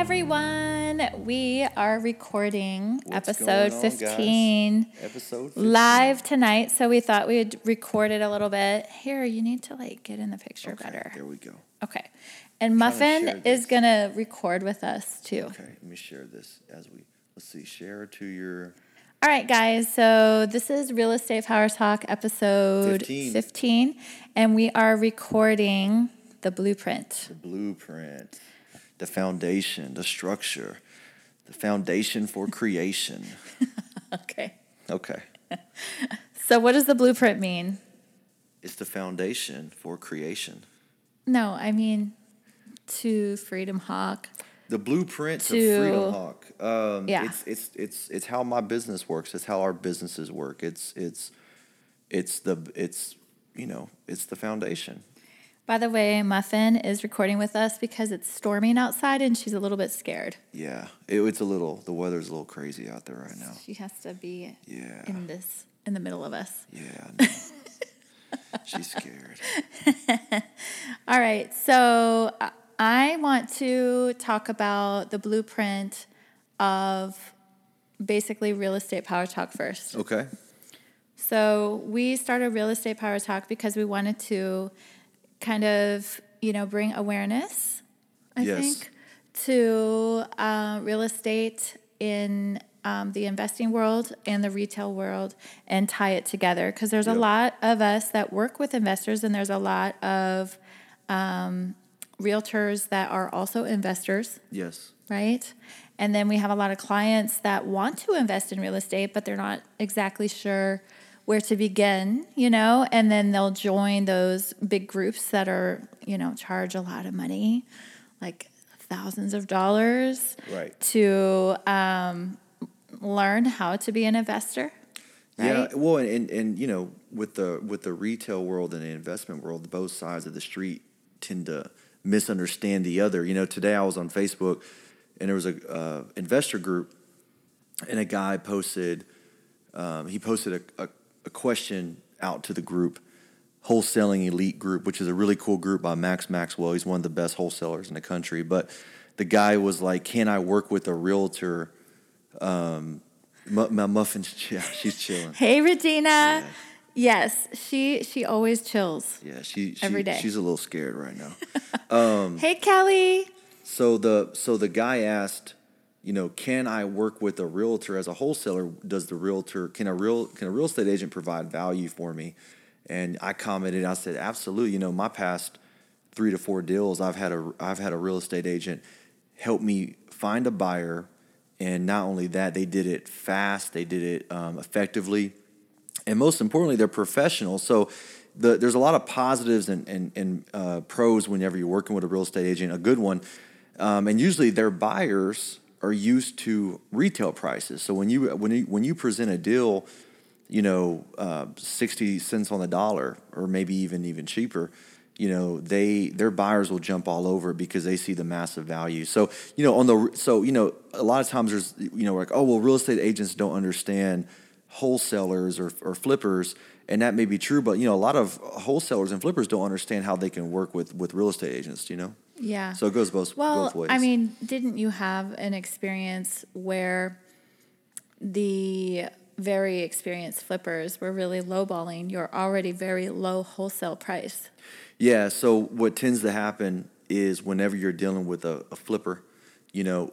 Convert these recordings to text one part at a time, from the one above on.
everyone. We are recording What's episode on, guys? 15 Episode 15. live tonight. So we thought we'd record it a little bit. Here, you need to like get in the picture Okay, better. There we go. Okay. And to Muffin is going to record with us too. Okay, let me share this as we let's see. Share to your All right, guys. So this is Real Estate Power Talk episode 15. 15, and we are recording the blueprint. the blueprint, the foundation, the structure, the foundation for creation. Okay. Okay, So what does the blueprint mean? it's the foundation for creation. No, I mean to Freedom Hawk. The blueprint to, To- Freedom Hawk. Um, Yeah. It's it's it's it's how my business works. It's how our businesses work. It's it's it's the it's you know it's the foundation. By the way, Muffin is recording with us because it's storming outside and she's a little bit scared. Yeah, it, it's a little. The weather's a little crazy out there right now. She has to be Yeah. in this in the middle of us. Yeah. Know. She's scared. All right, so I- I want to talk about the blueprint of basically real estate power talk first. Okay. So we started Real Estate Power Talk because we wanted to kind of, you know, bring awareness, I Yes. think, to uh, real estate in um, the investing world and the retail world and tie it together. Because there's a lot of us that work with investors and there's a lot of um, realtors that are also investors Yes. right? And then we have a lot of clients that want to invest in real estate, but they're not exactly sure where to begin, you know? And then they'll join those big groups that are, you know, charge a lot of money, like thousands of dollars Right. to um, learn how to be an investor. Yeah. Well, and, and and you know, with the with the retail world and the investment world, both sides of the street tend to misunderstand the other. You know, today I was on Facebook, and there was a uh, investor group, and a guy posted, um, he posted a, a, a question out to the group, wholesaling elite group, which is a really cool group by Max Maxwell. He's one of the best wholesalers in the country. But the guy was like, "Can I work with a realtor?" Um, my muffin's chill. She's chilling. Hey, Regina. Yes, she she always chills. Yeah, she, she Every day. she's a little scared right now. Hey, Kelly. So the so the guy asked, you know, can I work with a realtor as a wholesaler? Does the realtor can a real can a real estate agent provide value for me? And I commented, I said, absolutely. You know, my past three to four deals, I've had a I've had a real estate agent help me find a buyer, and not only that, they did it fast, they did it um, effectively, and most importantly, they're professional. So the, there's a lot of positives and, and, and uh, pros whenever you're working with a real estate agent. A good one, um, and usually their buyers are used to retail prices. So when you when you, when you present a deal, you know, uh, sixty cents on the dollar, or maybe even even cheaper. You know, they their buyers will jump all over because they see the massive value. So you know, on the so you know, a lot of times there's you know like oh well, real estate agents don't understand wholesalers or, or flippers and that may be true but you know a lot of wholesalers and flippers don't understand how they can work with with real estate agents you know Yeah. so it goes both, Well, both ways I mean, didn't you have an experience where the very experienced flippers were really lowballing your already very low wholesale price? yeah so what tends to happen is whenever you're dealing with a, a flipper you know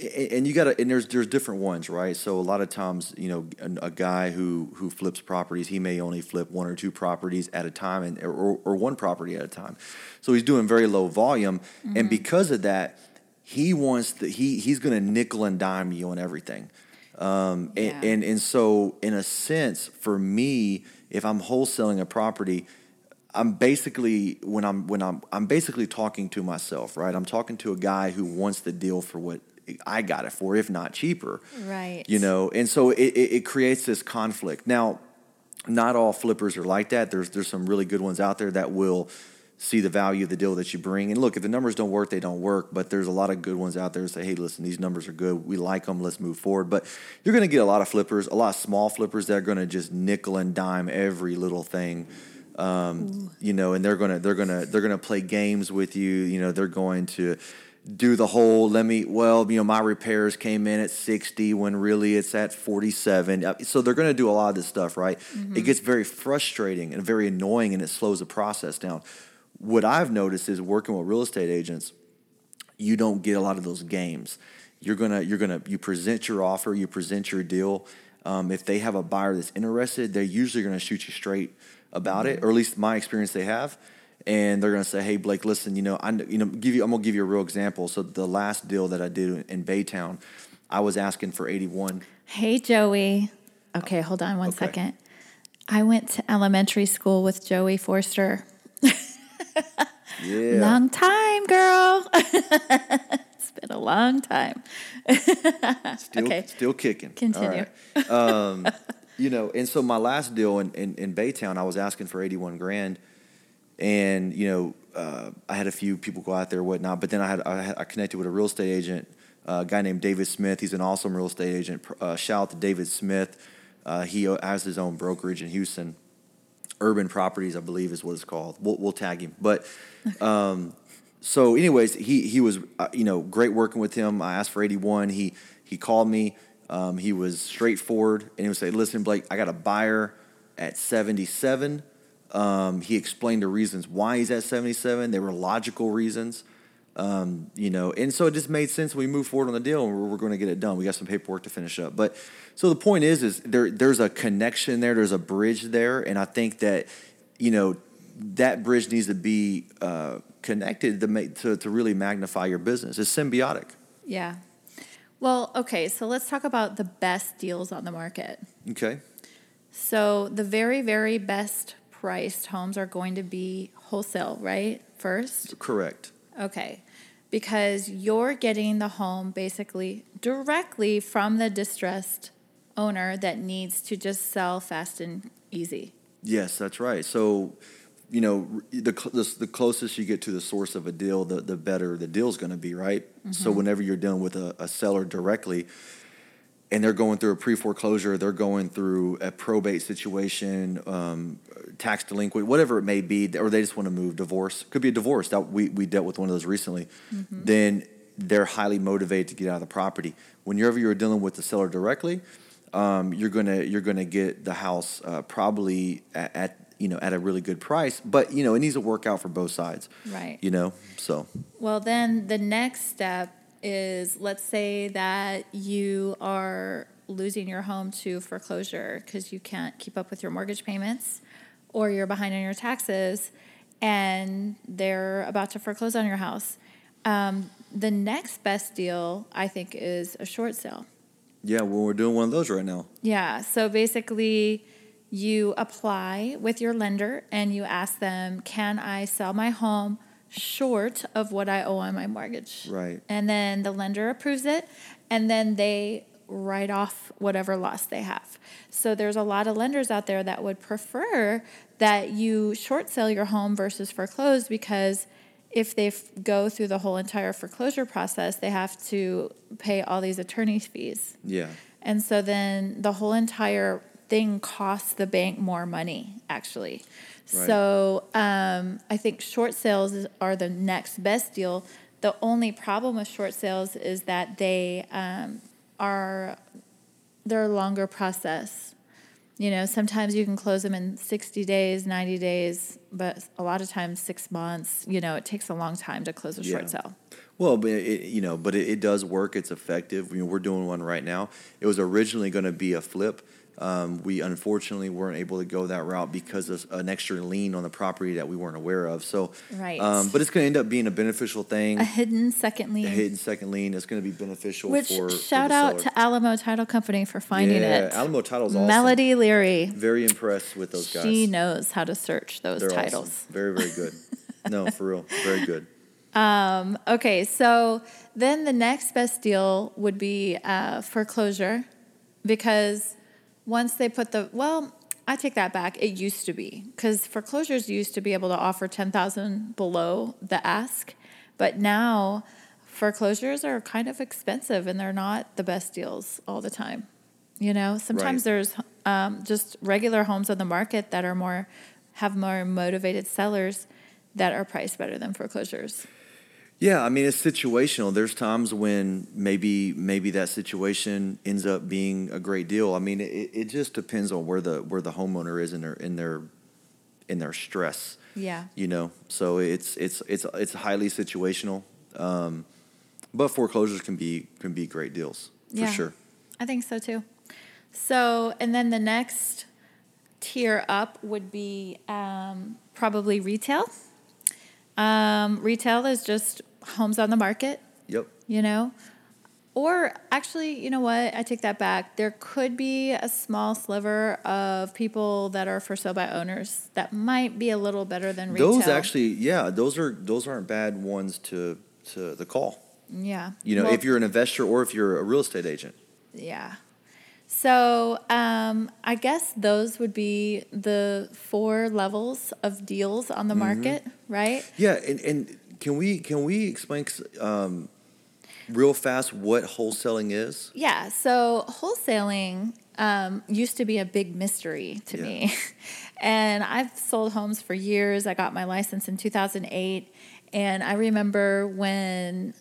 and you got to and there's there's different ones right? So a lot of times you know a, a guy who who flips properties he may only flip one or two properties at a time and or, or one property at a time. So he's doing very low volume and because of that he wants the he he's going to nickel and dime you on everything. Um, and, and and so in a sense for me if i'm wholesaling a property I'm basically when I'm when I'm I'm basically talking to myself, right? I'm talking to a guy who wants the deal for what I got it for, if not cheaper. Right. You know, and so it, it, it creates this conflict. Now, not all flippers are like that. There's there's some really good ones out there that will see the value of the deal that you bring. And look, if the numbers don't work, they don't work. But there's a lot of good ones out there that say, hey, listen, these numbers are good. We like them. Let's move forward. But you're going to get a lot of flippers, a lot of small flippers that are going to just nickel and dime every little thing. Um, you know, and they're gonna they're gonna they're gonna play games with you. You know, they're going to do the whole let me well you know my repairs came in at 60 when really it's at 47 Uh, so they're going to do a lot of this stuff right? It gets very frustrating and very annoying and it slows the process down. What i've noticed is working with real estate agents you don't get a lot of those games. You're gonna you're gonna you present your offer you present your deal. Um, if they have a buyer that's interested they're usually gonna shoot you straight about it or at least my experience they have and they're gonna say hey blake listen you know i you know give you i'm gonna give you a real example so the last deal that i did in baytown i was asking for 81 Hey, Joey. Okay, hold on one Okay. second. I went to elementary school with Joey Forster. yeah Long time, girl. it's been a long time. still, okay. still kicking. Continue. right. Um, you know, and so my last deal in, in, in Baytown, I was asking for 81 grand. And, you know, uh, I had a few people go out there, whatnot. But then I had, I, had, I connected with a real estate agent, uh, a guy named David Smith. He's an awesome real estate agent. Uh, shout out to David Smith. Uh, he has his own brokerage in Houston. Urban Properties, I believe, is what it's called. We'll, we'll tag him. But um, so, anyways, he he was uh, you know great working with him. I asked for eighty one. He he called me. Um, he was straightforward, and he would say, "Listen, Blake, I got a buyer at seventy seven. Um, he explained the reasons why he's at seventy seven. They were logical reasons." Um, you know, and so it just made sense. We moved forward on the deal, and we're, we're going to get it done. We got some paperwork to finish up, but so the point is, is there there's a connection there, there's a bridge there, and I think that you know that bridge needs to be uh, connected to make to, to really magnify your business. It's symbiotic. Yeah. Well, okay, so let's talk about the best deals on the market. Okay. So, the very, very best priced homes are going to be wholesale, right? First. Correct. Okay. Because you're getting the home basically directly from the distressed owner that needs to just sell fast and easy. Yes, that's right. So, you know, the the, the closest you get to the source of a deal, the, the better the deal's going to be, right? So, mm-hmm. whenever you're dealing with a, a seller directly, and they're going through a pre foreclosure, they're going through a probate situation, um, tax delinquent, whatever it may be, or they just want to move, divorce. Could be a divorce. That we, we dealt with one of those recently. Then they're highly motivated to get out of the property. Whenever you're dealing with the seller directly, um, you're gonna you're gonna get the house uh, probably at, at you know at a really good price, but you know it needs to work out for both sides. Right. You know, so Well, then the next step is let's say that you are losing your home to foreclosure because you can't keep up with your mortgage payments or you're behind on your taxes and they're about to foreclose on your house. Um, the next best deal, I think, is a short sale. yeah, well we're doing one of those right now. Yeah. So basically, you apply with your lender and you ask them, can I sell my home short of what I owe on my mortgage? Right. And then the lender approves it and then they write off whatever loss they have. So there's a lot of lenders out there that would prefer that you short sell your home versus foreclose because if they f- go through the whole entire foreclosure process, they have to pay all these attorney fees. Yeah. And so then the whole entire thing costs the bank more money, actually. Right. So um, I think short sales is- are the next best deal. The only problem with short sales is that they um, are they're a longer process. You know, sometimes you can close them in 60 days, 90 days, but a lot of times six months. You know, it takes a long time to close a Yeah. short sale. Well, but it, you know, but it, it does work. It's effective. You know, we're doing one right now. It was originally going to be a flip. Um, we unfortunately weren't able to go that route because of an extra lien on the property that we weren't aware of. So, Right. Um, but it's going to end up being a beneficial thing. A hidden second lien. A hidden second lien is going to be beneficial Which for for shout the out seller. to Alamo Title Company for finding yeah, it. Alamo Title's awesome. Melody Leary. Very impressed with those guys. She knows how to search those They're titles. awesome. Very, very good. no, for real. Very good. Okay, so then the next best deal would be uh, foreclosure because once they put the, well, I take that back. It used to be because foreclosures used to be able to offer 10,000 below the ask, but now foreclosures are kind of expensive and they're not the best deals all the time. You know, sometimes Right. there's um, just regular homes on the market that are more, have more motivated sellers that are priced better than foreclosures. Yeah, I mean it's situational. There's times when maybe maybe that situation ends up being a great deal. I mean it, it just depends on where the where the homeowner is in their in their in their stress. Yeah. You know, so it's it's it's it's highly situational. Um, but foreclosures can be can be great deals for Yeah. sure. I think so too. So, and then the next tier up would be um, probably retail. Um, retail is just homes on the market, Yep. you know. Or actually, you know what? I take that back. There could be a small sliver of people that are for sale by owners that might be a little better than retail. Those actually, yeah, those are those aren't bad ones to to the call. yeah. You know, Well, if you're an investor or if you're a real estate agent. Yeah. So um, I guess those would be the four levels of deals on the Mm-hmm. market, right? Yeah, and, and can we can we explain um, real fast what wholesaling is? Yeah. So wholesaling um, used to be a big mystery to Yeah. me. and I've sold homes for years. I got my license in 2008. And I remember when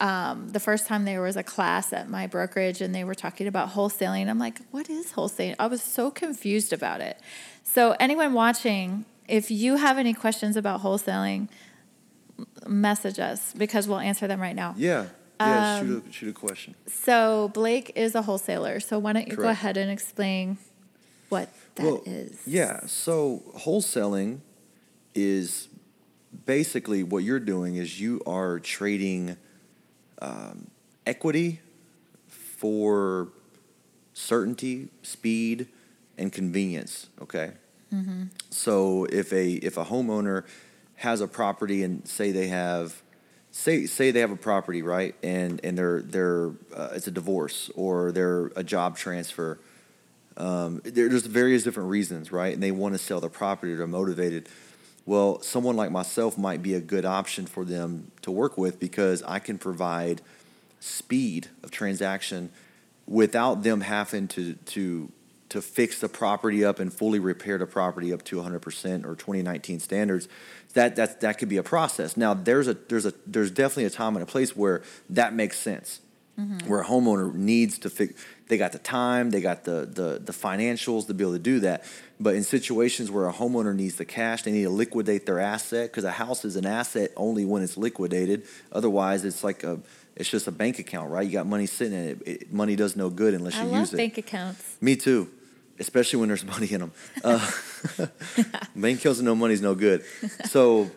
um, the first time there was a class at my brokerage and they were talking about wholesaling. I'm like, what is wholesaling? I was so confused about it. So, anyone watching, if you have any questions about wholesaling, message us because we'll answer them right now. Yeah, yeah. Um, shoot a shoot a question. So Blake is a wholesaler. So why don't you go ahead and explain what that is? Yeah, so wholesaling is basically what you're doing is you are trading um, equity for certainty, speed, and convenience. Okay. So if a if a homeowner has a property and say they have say say they have a property right? And and they're they're uh, it's a divorce or they're a job transfer. Um, there, there's various different reasons right? And they want to sell the property they're motivated. Well someone like myself might be a good option for them to work with because i can provide speed of transaction without them having to to to fix the property up and fully repair the property up to 100% or 2019 standards that that that could be a process. Now there's a there's a there's definitely a time and a place where that makes sense. Mm-hmm. Where a homeowner needs to fix they got the time they got the, the the financials to be able to do that. But in situations where a homeowner needs the cash they need to liquidate their asset because a house is an asset only when it's liquidated. Otherwise it's like a it's just a bank account right? You got money sitting in it, it money does no good unless you use it. bank accounts. me too, especially when there's money in them. Uh, accounts and no money's no good. So,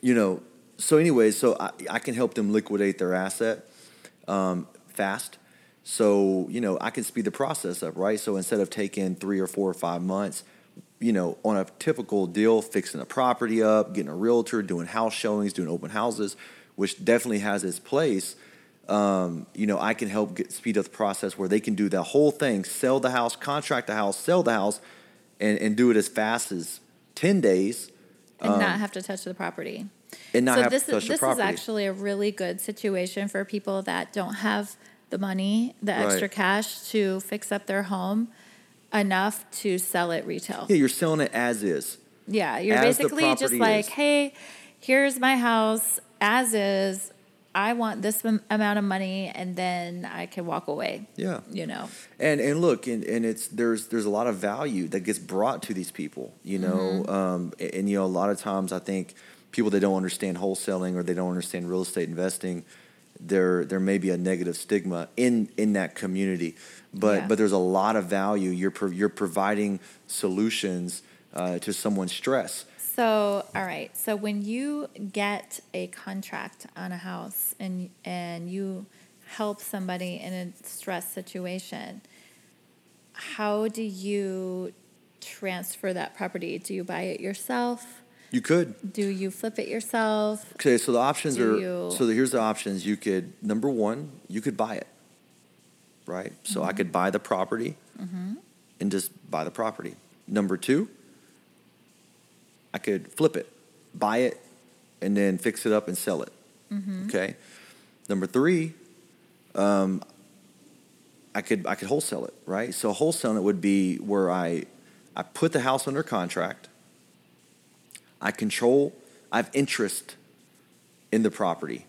you know, so anyway, so I, I can help them liquidate their asset um, fast. So, you know, I can speed the process up, right? So instead of taking three or four or five months, you know, on a typical deal, fixing a property up, getting a realtor, doing house showings, doing open houses, which definitely has its place. Um, you know, I can help get, speed up the process where they can do the whole thing, sell the house, contract the house, sell the house, and, and do it as fast as 10 days And not have to touch the property. and not so have this to touch is the this is property. actually a really good situation for people that don't have the money, the Right. extra cash to fix up their home enough to sell it retail. yeah, you're selling it as is. Yeah, you're As basically just like, is. hey, here's my house as is. I want this am- amount of money, and then I can walk away. Yeah. You know, And and look, and, and it's there's there's a lot of value that gets brought to these people, you know. Um, and, and, you know, a lot of times I think people that don't understand wholesaling or they don't understand real estate investing, there there may be a negative stigma in in that community, but Yeah. but there's a lot of value. You're pro- you're providing solutions uh, to someone's stress. So, all right. So when you get a contract on a house and and you help somebody in a stress situation, how do you transfer that property? Do you buy it yourself? You could Do you flip it yourself? Okay, so the options Do are you- so here's the options. You could number one, you could buy it. Right? So I could buy the property Mm-hmm. and just buy the property. Number two, I could flip it, buy it, and then fix it up and sell it. Okay. Number three, um, I could I could wholesale it, right? So wholesaling it would be where I I put the house under contract. I control, I have interest in the property.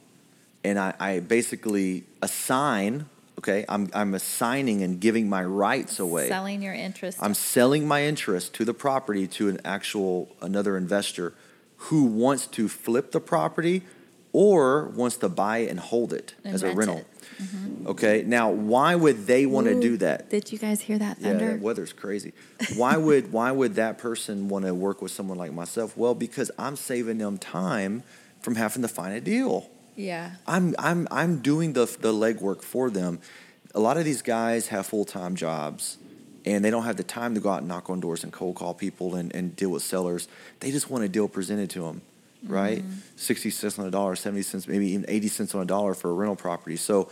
and I, I basically assign. Okay, I'm I'm assigning and giving my rights away. Selling your interest. I'm selling my interest to the property to an actual another investor who wants to flip the property or wants to buy it and hold it And as a rental. Mm-hmm. Okay, now why would they want to do that? Did you guys hear that Yeah, thunder? that weather's crazy. Why would why would that person want to work with someone like myself? Well, because I'm saving them time from having to find a deal. Yeah. I'm I'm I'm doing the the legwork for them. A lot of these guys have full time jobs, and they don't have the time to go out and knock on doors and cold call people and, and deal with sellers. They just want a deal presented to them, right? Sixty cents on a dollar, seventy cents, maybe even eighty cents on a dollar for a rental property. So,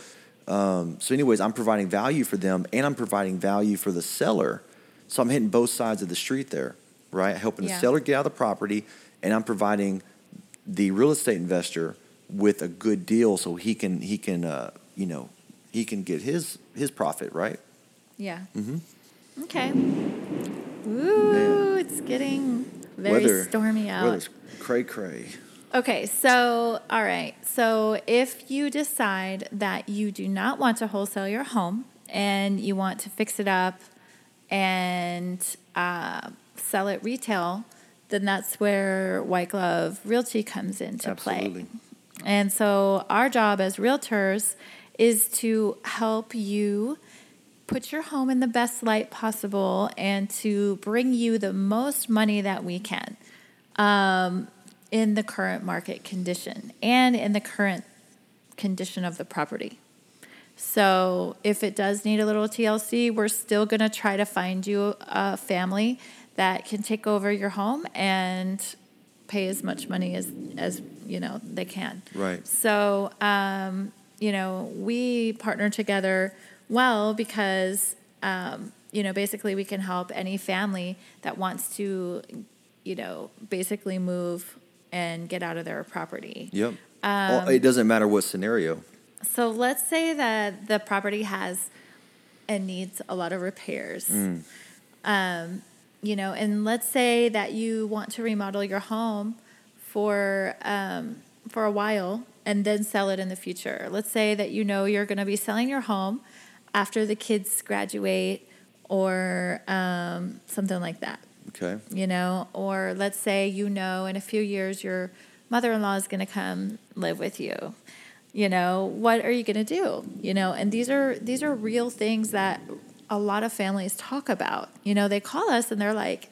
um, so anyways, I'm providing value for them, and I'm providing value for the seller. So I'm hitting both sides of the street there, right? Helping the seller get out of the property, and I'm providing the real estate investor with a good deal so he can he can uh, you know he can get his his profit right Yeah. Mhm. Okay. Ooh, it's getting very Weather- stormy out. weather's cray cray Okay, so all right. So if you decide that you do not want to wholesale your home and you want to fix it up and uh, sell it retail, then that's where White Glove Realty comes into absolutely play. And so our job as realtors is to help you put your home in the best light possible and to bring you the most money that we can um, in the current market condition and in the current condition of the property. So if it does need a little TLC, we're still going to try to find you a family that can take over your home and pay as much money as as you know they can. Right. So um, you know we partner together well because um, you know basically we can help any family that wants to you know basically move and get out of their property. yep well, it doesn't matter what scenario So let's say that the property has and needs a lot of repairs. Um, you know, and let's say that you want to remodel your home for um, for a while and then sell it in the future. Let's say that you know you're going to be selling your home after the kids graduate or um, something like that okay you know, or let's say you know in a few years your mother in law is going to come live with you. You know, what are you going to do? You know, and these are these are real things that a lot of families talk about. You know, they call us and they're like,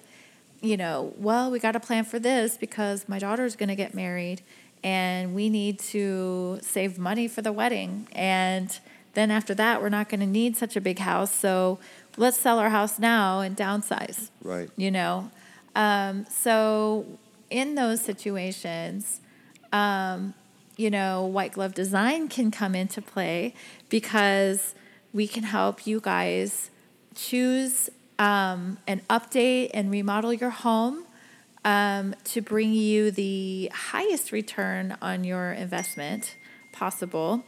you know, well, we got to plan for this because my daughter's going to get married and we need to save money for the wedding. And then after that, we're not going to need such a big house. So let's sell our house now and downsize right you know um, so in those situations um, you know white glove design can come into play because we can help you guys choose um, and update and remodel your home um, to bring you the highest return on your investment possible.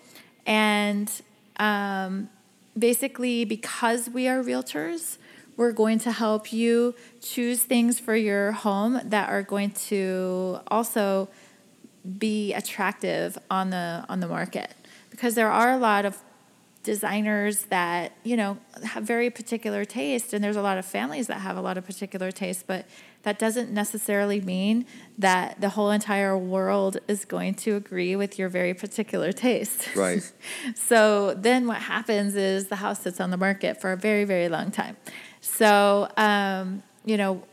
And um, basically because we are realtors we're going to help you choose things for your home that are going to also be attractive on the on the market. Because there are a lot of designers that you know have very particular taste and there's a lot of families that have a lot of particular taste but that doesn't necessarily mean that the whole entire world is going to agree with your very particular taste right so then what happens is the house sits on the market for a very, very long time. So, um, you know,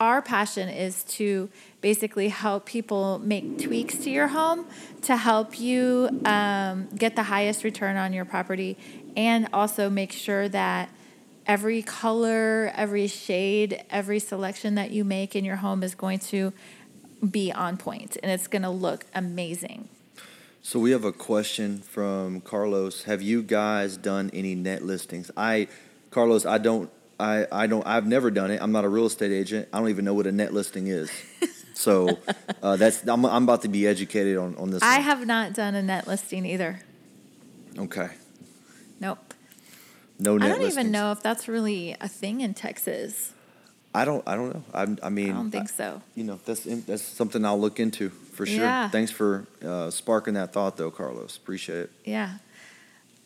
our passion is to basically help people make tweaks to your home to help you um, get the highest return on your property and also make sure that every color, every shade, every selection that you make in your home is going to be on point and it's going to look amazing. so we have a question from carlos have you guys done any net listings i carlos i don't i i don't i've never done it i'm not a real estate agent i don't even know what a net listing is so uh, that's I'm, I'm about to be educated on on this I one. have not done a net listing either. okay Nope. no net I don't listings. even know if that's really a thing in Texas. I don't. I don't know. I, I mean, I don't think so. You know, that's that's something I'll look into for sure. Yeah. Thanks for uh, sparking that thought, though, Carlos. Appreciate it. Yeah.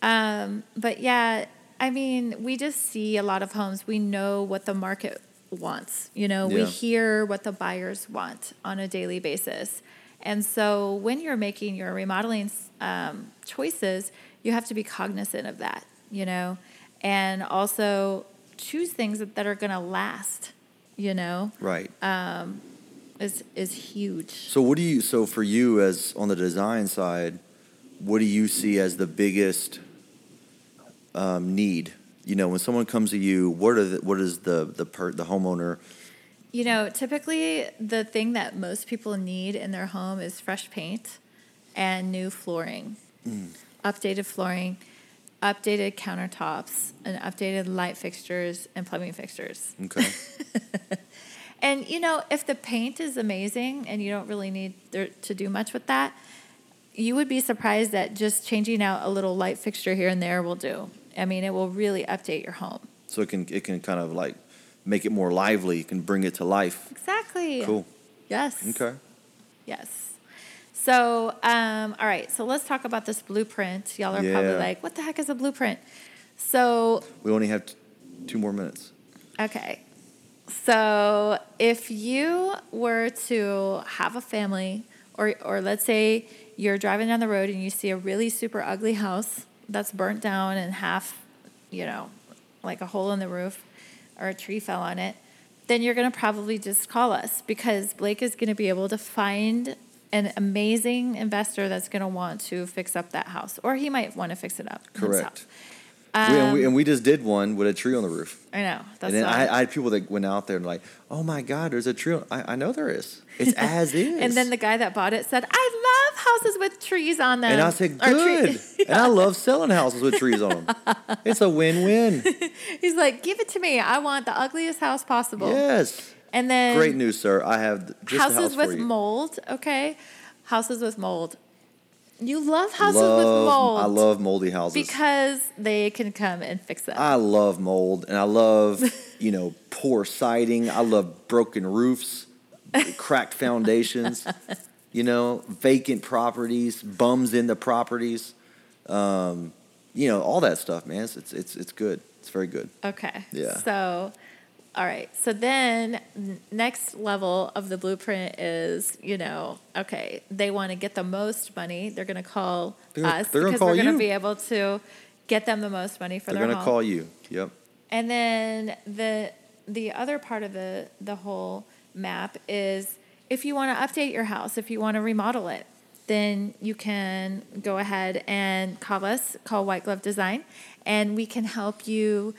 Um, but yeah, I mean, we just see a lot of homes. We know what the market wants. You know, we hear what the buyers want on a daily basis. And so when you're making your remodeling um, choices, you have to be cognizant of that, you know, and also choose things that, that are going to last, you know, Right. is, is huge. So what do you so for you as on the design side, what do you see as the biggest um, need? You know, when someone comes to you, what are the, what is the the per, the homeowner? You know, typically the thing that most people need in their home is fresh paint and new flooring, updated flooring, updated countertops, and updated light fixtures and plumbing fixtures. Okay. And you know, if the paint is amazing and you don't really need there to do much with that, you would be surprised that just changing out a little light fixture here and there will do. I mean, it will really update your home. so it can it can kind of like make it more lively. You can bring it to life. Exactly. Cool. Yes. Okay. Yes. So, um, all right. So let's talk about this blueprint. Y'all are probably like, "What the heck is a blueprint?" So, We only have t- two more minutes. okay. So, if you were to have a family, or or let's say you're driving down the road and you see a really super ugly house that's burnt down and half, you know, like a hole in the roof, or a tree fell on it, then you're going to probably just call us because Blake is going to be able to find an amazing investor that's going to want to fix up that house, or he might want to fix it up. Correct. himself. We, and, we, Um, and we just did one with a tree on the roof. I know. That's and then. I, I had people that went out there and like, oh my God, there's a tree. on-" I, I know there is. It's as is. And then the guy that bought it said, "I love houses with trees on them." And I said, good. And I love selling houses with trees on them. It's a win-win. He's like, "Give it to me. I want the ugliest house possible." Yes. And then Great news, sir. I have just houses house with mold. Okay, houses with mold. You love houses love, with mold. I love moldy houses. because they can come and fix them. I love mold, and I love you know poor siding. I love broken roofs, cracked foundations. You know, vacant properties, bums in the properties. Um, you know, all that stuff, man. It's it's it's, it's good. It's very good. Okay. Yeah. So, all right. So then, next level of the blueprint is, you know, okay, they want to get the most money. They're going to call They're us they're because call we're going to be able to get them the most money for They're their gonna home. call you. Yep. And then the the other part of the the whole map is if you want to update your house, if you want to remodel it, then you can go ahead and call us, call White Glove Design, and we can help you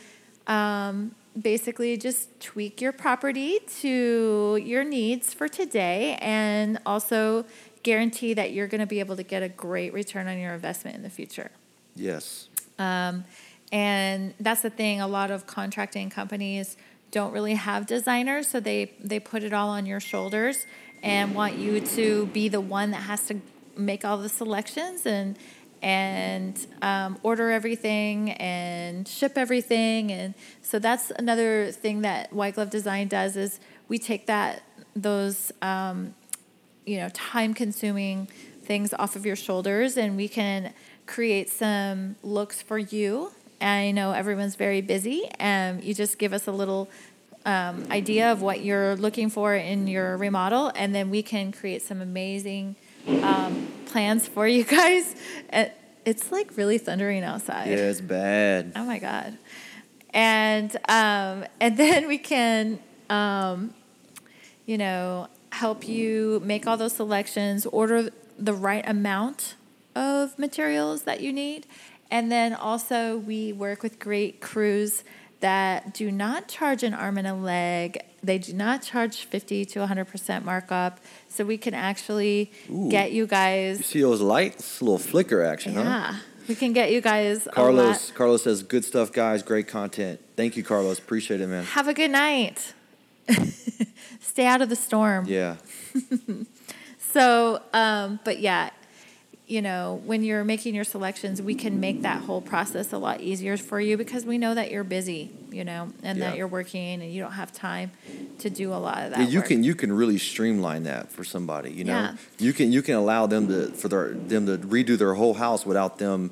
um, basically just tweak your property to your needs for today and also guarantee that you're going to be able to get a great return on your investment in the future. Yes. Um, and that's the thing. A lot of contracting companies don't really have designers, so they they put it all on your shoulders and want you to be the one that has to make all the selections and and um, order everything and ship everything. And so that's another thing that White Glove Design does is we take that those um, you know time consuming things off of your shoulders and we can create some looks for you i know everyone's very busy and you just give us a little um, idea of what you're looking for in your remodel and then we can create some amazing um, plans for you guys it's like really thundering outside Yeah, it's bad. Oh my god! And um, and then we can, um, you know, help you make all those selections, order the right amount of materials that you need, and then also we work with great crews that do not charge an arm and a leg. They do not charge fifty to hundred percent markup, so we can actually Ooh. get you You guys. see those lights? A little flicker action, huh? Yeah, we can get you guys. Carlos, Carlos says, "Good stuff, guys. Great content. Thank you, Carlos. Appreciate it, man. Have a good night. Stay out of the storm. Yeah, So, um, but yeah, you know, when you're making your selections, we can make that whole process a lot easier for you because we know that you're busy, you know, and Yeah. that you're working and you don't have time to do a lot of that. Yeah, you work. can you can really streamline that for somebody. You know, Yeah. you can you can allow them to for their them to redo their whole house without them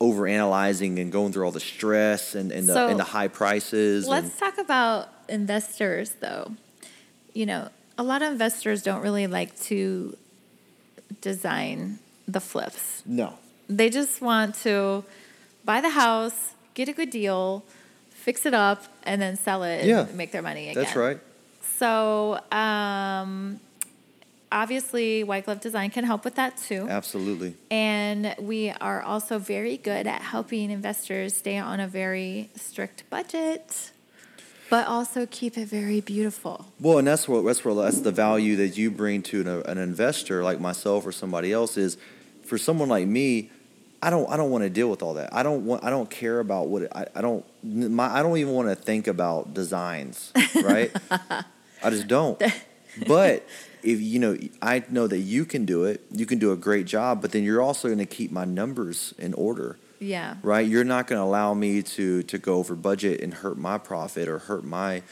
over analyzing and going through all the stress and and the, So, and the high prices. Let's and, talk about investors, though. You know, a lot of investors don't really like to design the flips. no, They just want to buy the house, get a good deal, fix it up, and then sell it and Yeah. make their money again. that's right. So, um, obviously, White Glove Design can help with that too. Absolutely. And we are also very good at helping investors stay on a very strict budget, but also keep it very beautiful. Well, and that's what that's where that's the value that you bring to an, an investor like myself or somebody else is for someone like me. I don't I don't want to deal with all that. I don't want I don't care about what it, I I don't my I don't even want to think about designs, right? I just don't. But if you know I know that you can do it, you can do a great job, but then you're also going to keep my numbers in order Yeah. right? You're not going to allow me to to go over budget and hurt my profit or hurt my,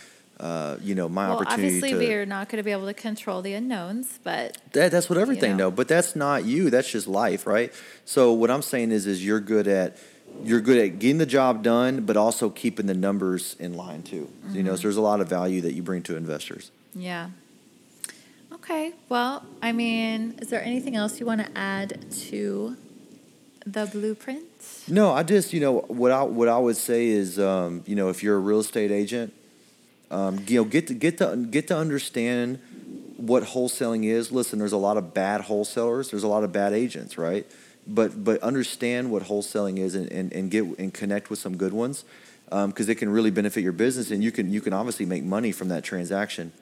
uh, you know, my Well, opportunity obviously, to. we are not going to be able to control the unknowns, but that, that's what everything know. though, but that's not you. That's just life, right? So what I'm saying is, is you're good at you're good at getting the job done, but also keeping the numbers in line too. You know, so Mm-hmm. there's a lot of value that you bring to investors. yeah. Okay. Well, I mean, is there anything else you want to add to the blueprint? No, I just you know what I what I would say is um, you know if you're a real estate agent, um, you know get to get to get to understand what wholesaling is. Listen, there's a lot of bad wholesalers. There's a lot of bad agents, right? But but understand what wholesaling is and, and, and get and connect with some good ones because it can really benefit your business and you can you can obviously make money from that transaction.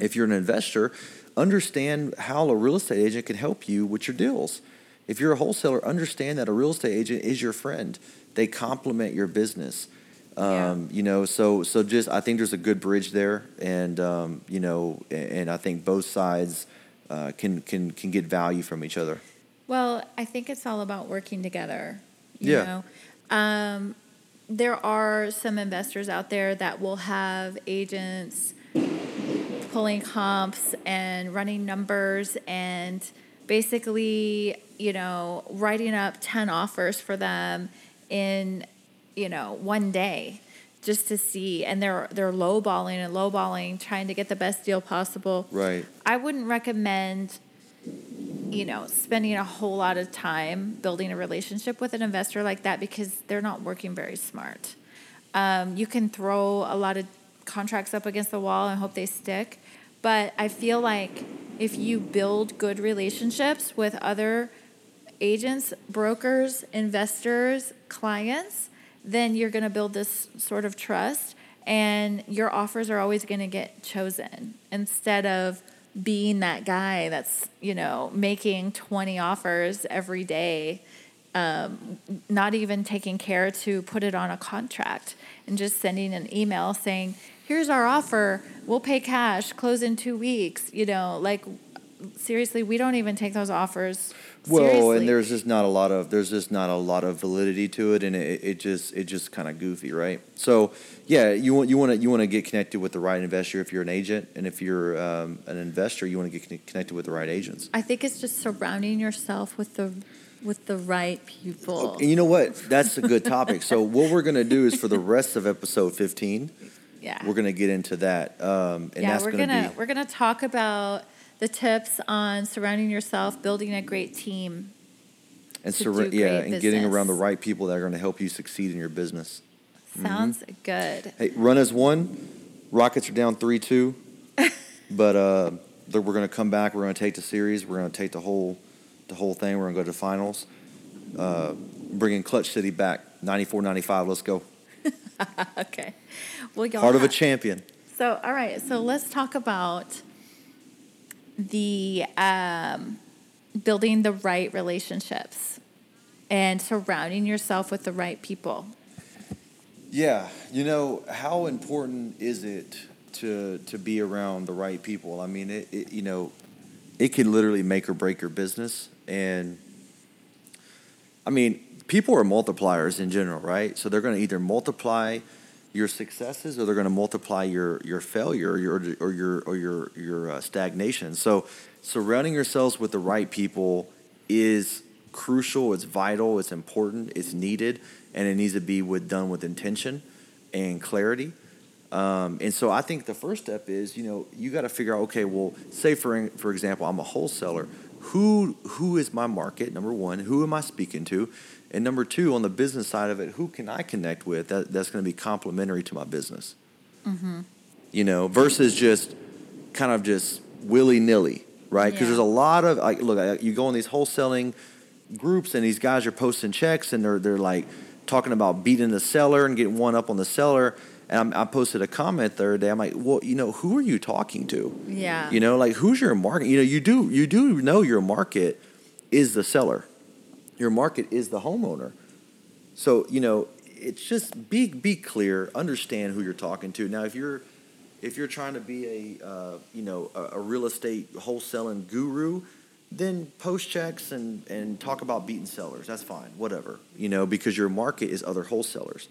If you're an investor, understand how a real estate agent can help you with your deals. If you're a wholesaler, understand that a real estate agent is your friend. They complement your business. Yeah. Um, You know, so so just I think there's a good bridge there, and um, you know, and, I think both sides uh, can can can get value from each other. Well, I think it's all about working together. You Yeah. Know? Um, there are some investors out there that will have agents pulling comps and running numbers and basically, you know, writing up 10 offers for them in, you know, one day just to see and they're they're lowballing and lowballing trying to get the best deal possible. Right. I wouldn't recommend you know, spending a whole lot of time building a relationship with an investor like that because they're not working very smart. Um, you can throw a lot of contracts up against the wall and hope they stick, but I feel like if you build good relationships with other agents, brokers, investors, clients, then you're going to build this sort of trust and your offers are always going to get chosen instead of being that guy that's, you know, making 20 offers every day, um, not even taking care to put it on a contract and just sending an email saying, here's our offer, we'll pay cash, close in two weeks, you know, like seriously, we don't even take those offers Well, seriously. and there's just not a lot of there's just not a lot of validity to it, and it, it just it just kind of goofy, right? So yeah, you want you want to you want to get connected with the right investor if you're an agent, and if you're um, an investor, you want to get connected with the right agents. I think it's just surrounding yourself with the with the right people. And you know what? That's a good topic. so what we're gonna do is for the rest of episode 15, yeah. we're gonna get into that, um, and yeah, that's we're gonna, gonna, be we're gonna talk about the tips on surrounding yourself, building a great team. and to do yeah, and getting around the right people that are gonna help you succeed in your business. Sounds Mm-hmm. good. Hey, run as one. Rockets are down three two, but uh, we're going to come back. We're going to take the series. We're going to take the whole, the whole thing. We're going to go to the finals. Uh, bringing Clutch City back 94-95. Let's go. Okay. Well, y'all. Heart of a champion. So, all right. So let's talk about the um, building the right relationships and surrounding yourself with the right people. Yeah, you know how important is it to to be around the right people? I mean, it, it you know, it can literally make or break your business, and I mean, people are multipliers in general, right? So they're going to either multiply your successes or they're going to multiply your your failure or your or your or your your uh, stagnation. So surrounding yourselves with the right people is crucial. It's vital. It's important. It's needed, and it needs to be with done with intention and clarity. Um, and so I think the first step is, you know, you got to figure out, okay, well, say for for example, I'm a wholesaler. Who who is my market? Number one, who am I speaking to? And number two, on the business side of it, who can I connect with that, that's going to be complementary to my business? Mm-hmm. You know, versus just kind of just willy nilly, right? Because yeah. there's a lot of like, look, you go in these wholesaling groups, and these guys are posting checks, and they're they're like talking about beating the seller and getting one up on the seller and I'm, i posted a comment the other day. I'm like, well, you know, who are you talking to? Yeah. You know, like who's your market? You know, you do you do know your market is the seller. Your market is the homeowner. So you know, it's just be be clear, understand who you're talking to. Now, if you're if you're trying to be a uh, you know a, a real estate wholesaling guru, then post checks and and talk about beating sellers. That's fine, whatever. You know, because your market is other wholesalers.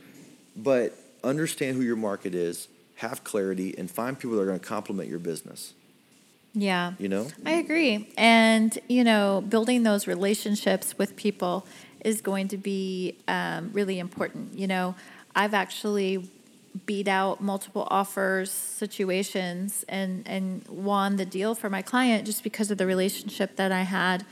But understand who your market is, have clarity, and find people that are going to complement your business. Yeah. You know? I agree. And, you know, building those relationships with people is going to be um, really important. You know, I've actually beat out multiple offers situations and and won the deal for my client just because of the relationship that I had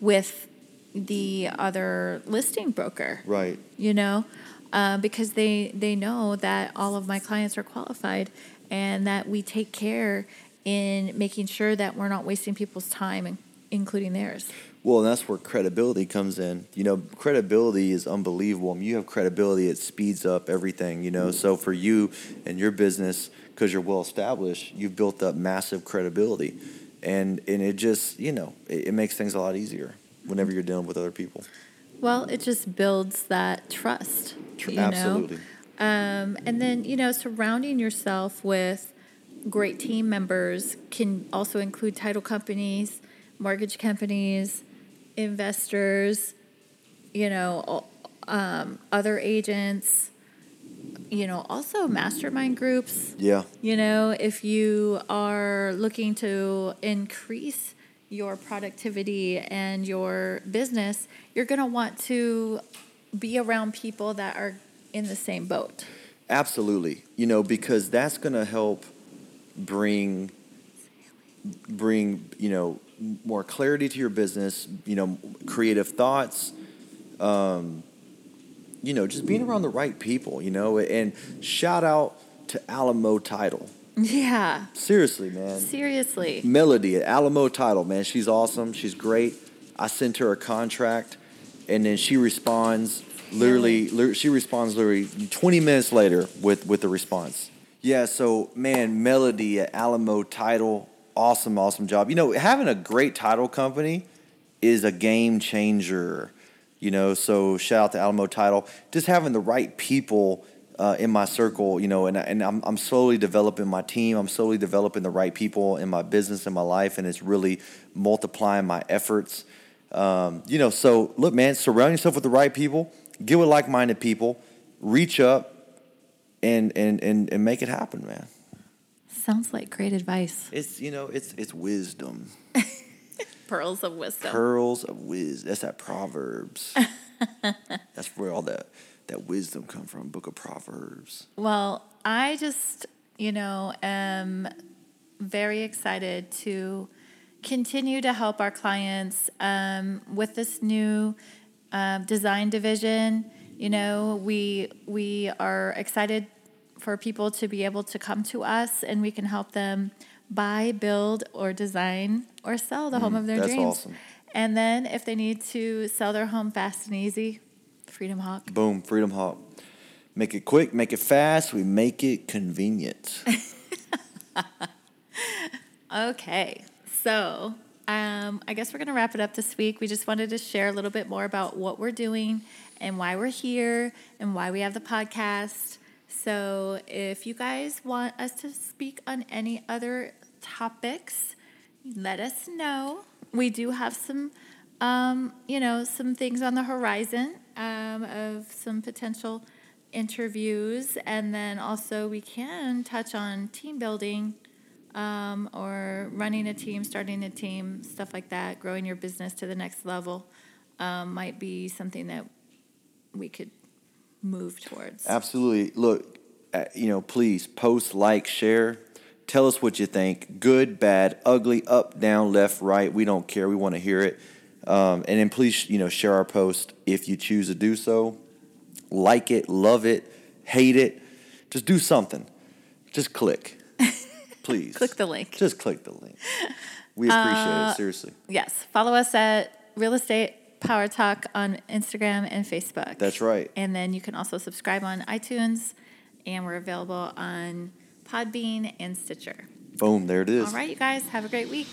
with the other listing broker. Right. You know, uh, because they they know that all of my clients are qualified and that we take care in making sure that we're not wasting people's time, including theirs. Well, and that's where credibility comes in. You know, credibility is unbelievable. When you have credibility, it speeds up everything. You know, so for you and your business, because you're well established, you've built up massive credibility, and and it just you know it, it makes things a lot easier whenever you're dealing with other people. Well, it just builds that trust. You Absolutely. Know? Um, and then, you know, surrounding yourself with great team members can also include title companies, mortgage companies, investors, you know, um, other agents, you know, also mastermind groups. Yeah. You know, if you are looking to increase your productivity and your business, you're going to want to be around people that are in the same boat. Absolutely. You know, because that's going to help bring bring, you know, more clarity to your business, you know, creative thoughts, um, you know, just being around the right people, you know, and shout out to Alamo Title. Yeah. Seriously, man. Seriously. Melody at Alamo Title, man. She's awesome. She's great. I sent her a contract and then she responds literally, really? she responds literally 20 minutes later with with the response. Yeah, so man, Melody at Alamo Title, awesome, awesome job. You know, having a great title company is a game changer. You know, so shout out to Alamo Title. Just having the right people uh, in my circle, you know, and, and I'm, I'm slowly developing my team. I'm slowly developing the right people in my business, in my life, and it's really multiplying my efforts. Um, you know, so look, man, surround yourself with the right people, get with like minded people, reach up, and, and, and, and make it happen, man. Sounds like great advice. It's, you know, it's, it's wisdom. Pearls of wisdom. Pearls of wisdom. That's that Proverbs. That's where all that that wisdom come from. Book of Proverbs. Well, I just, you know, am very excited to continue to help our clients um, with this new uh, design division. You know, we we are excited for people to be able to come to us, and we can help them buy, build, or design or sell the mm, home of their that's dreams. Awesome. And then, if they need to sell their home fast and easy, Freedom Hawk. Boom, Freedom Hawk. Make it quick, make it fast. We make it convenient. okay. So, um, I guess we're going to wrap it up this week. We just wanted to share a little bit more about what we're doing and why we're here and why we have the podcast. So, if you guys want us to speak on any other topics, let us know. We do have some um, you know, some things on the horizon um, of some potential interviews. And then also, we can touch on team building um, or running a team, starting a team, stuff like that, growing your business to the next level um, might be something that we could move towards. Absolutely. Look, uh, you know, please post, like, share. Tell us what you think. Good, bad, ugly, up, down, left, right. We don't care. We want to hear it. Um, and then please, you know, share our post if you choose to do so. Like it, love it, hate it. Just do something. Just click. Please. Click the link. Just click the link. We appreciate Uh, it, seriously. Yes. Follow us at Real Estate Power Talk on Instagram and Facebook. That's right. And then you can also subscribe on iTunes, and we're available on Podbean and Stitcher. Boom, there it is. All right, you guys, have a great week.